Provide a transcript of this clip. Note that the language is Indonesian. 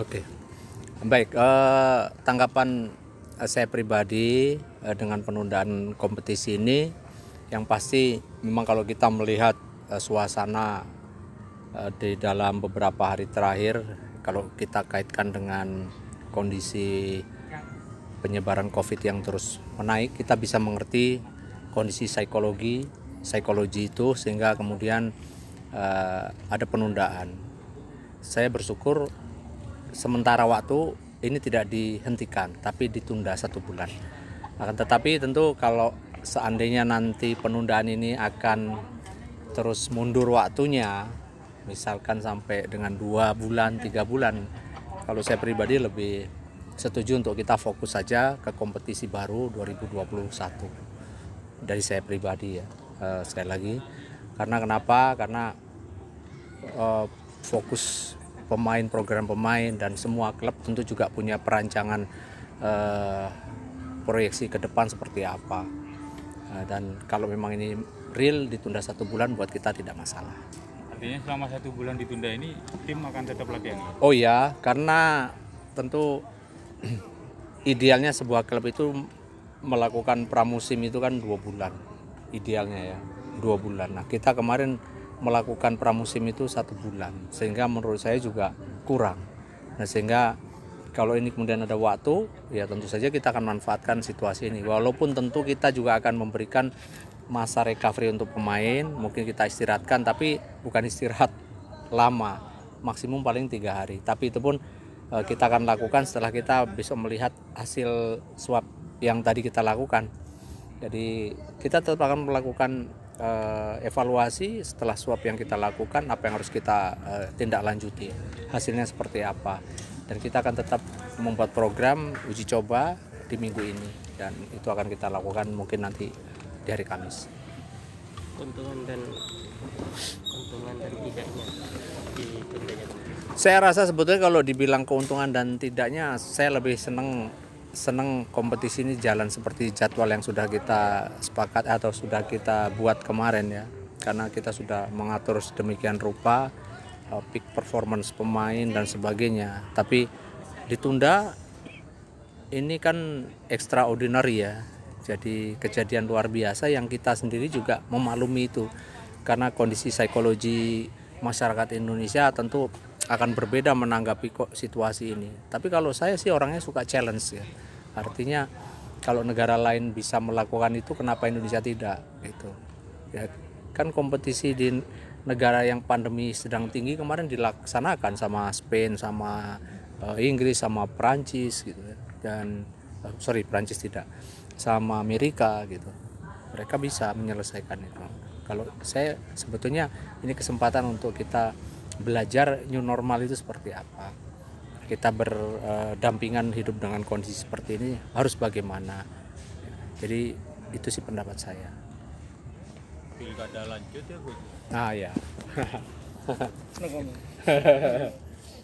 Oke. Baik, eh, tanggapan eh, saya pribadi eh, dengan penundaan kompetisi ini yang pasti memang kalau kita melihat eh, suasana eh, di dalam beberapa hari terakhir kalau kita kaitkan dengan kondisi penyebaran Covid yang terus menaik, kita bisa mengerti kondisi psikologi psikologi itu sehingga kemudian eh, ada penundaan. Saya bersyukur sementara waktu ini tidak dihentikan tapi ditunda satu bulan. Akan tetapi tentu kalau seandainya nanti penundaan ini akan terus mundur waktunya misalkan sampai dengan dua bulan tiga bulan kalau saya pribadi lebih setuju untuk kita fokus saja ke kompetisi baru 2021 dari saya pribadi ya Eh, sekali lagi. Karena kenapa? Karena eh, fokus pemain program pemain dan semua klub tentu juga punya perancangan eh, proyeksi ke depan seperti apa. Eh, dan kalau memang ini real ditunda satu bulan buat kita tidak masalah. Artinya selama satu bulan ditunda ini tim akan tetap latihan. Oh ya karena tentu idealnya sebuah klub itu melakukan pramusim itu kan dua bulan. Idealnya ya dua bulan. Nah kita kemarin melakukan pramusim itu satu bulan sehingga menurut saya juga kurang. Nah sehingga kalau ini kemudian ada waktu ya tentu saja kita akan manfaatkan situasi ini. Walaupun tentu kita juga akan memberikan masa recovery untuk pemain mungkin kita istirahatkan tapi bukan istirahat lama maksimum paling tiga hari. Tapi itu pun eh, kita akan lakukan setelah kita besok melihat hasil swab yang tadi kita lakukan. Jadi kita tetap akan melakukan eh, evaluasi setelah swab yang kita lakukan apa yang harus kita eh, tindak lanjuti hasilnya seperti apa dan kita akan tetap membuat program uji coba di minggu ini dan itu akan kita lakukan mungkin nanti di hari Kamis. keuntungan dan keuntungan dan tidaknya ditundanya Saya rasa sebetulnya kalau dibilang keuntungan dan tidaknya saya lebih seneng seneng kompetisi ini jalan seperti jadwal yang sudah kita sepakat atau sudah kita buat kemarin ya. Karena kita sudah mengatur sedemikian rupa uh, peak performance pemain dan sebagainya. Tapi ditunda ini kan extraordinary ya. Jadi kejadian luar biasa yang kita sendiri juga memaklumi itu. Karena kondisi psikologi masyarakat Indonesia tentu akan berbeda menanggapi kok situasi ini. Tapi kalau saya sih orangnya suka challenge ya. Artinya kalau negara lain bisa melakukan itu kenapa Indonesia tidak? Gitu. Ya kan kompetisi di negara yang pandemi sedang tinggi kemarin dilaksanakan sama Spain sama eh, Inggris sama Prancis gitu ya. dan eh, sorry Prancis tidak sama Amerika gitu. Mereka bisa menyelesaikan itu. Kalau saya sebetulnya ini kesempatan untuk kita belajar new normal itu seperti apa? Kita berdampingan hidup dengan kondisi seperti ini harus bagaimana? Jadi itu sih pendapat saya. Pilkada lanjut ya Gus. ah ya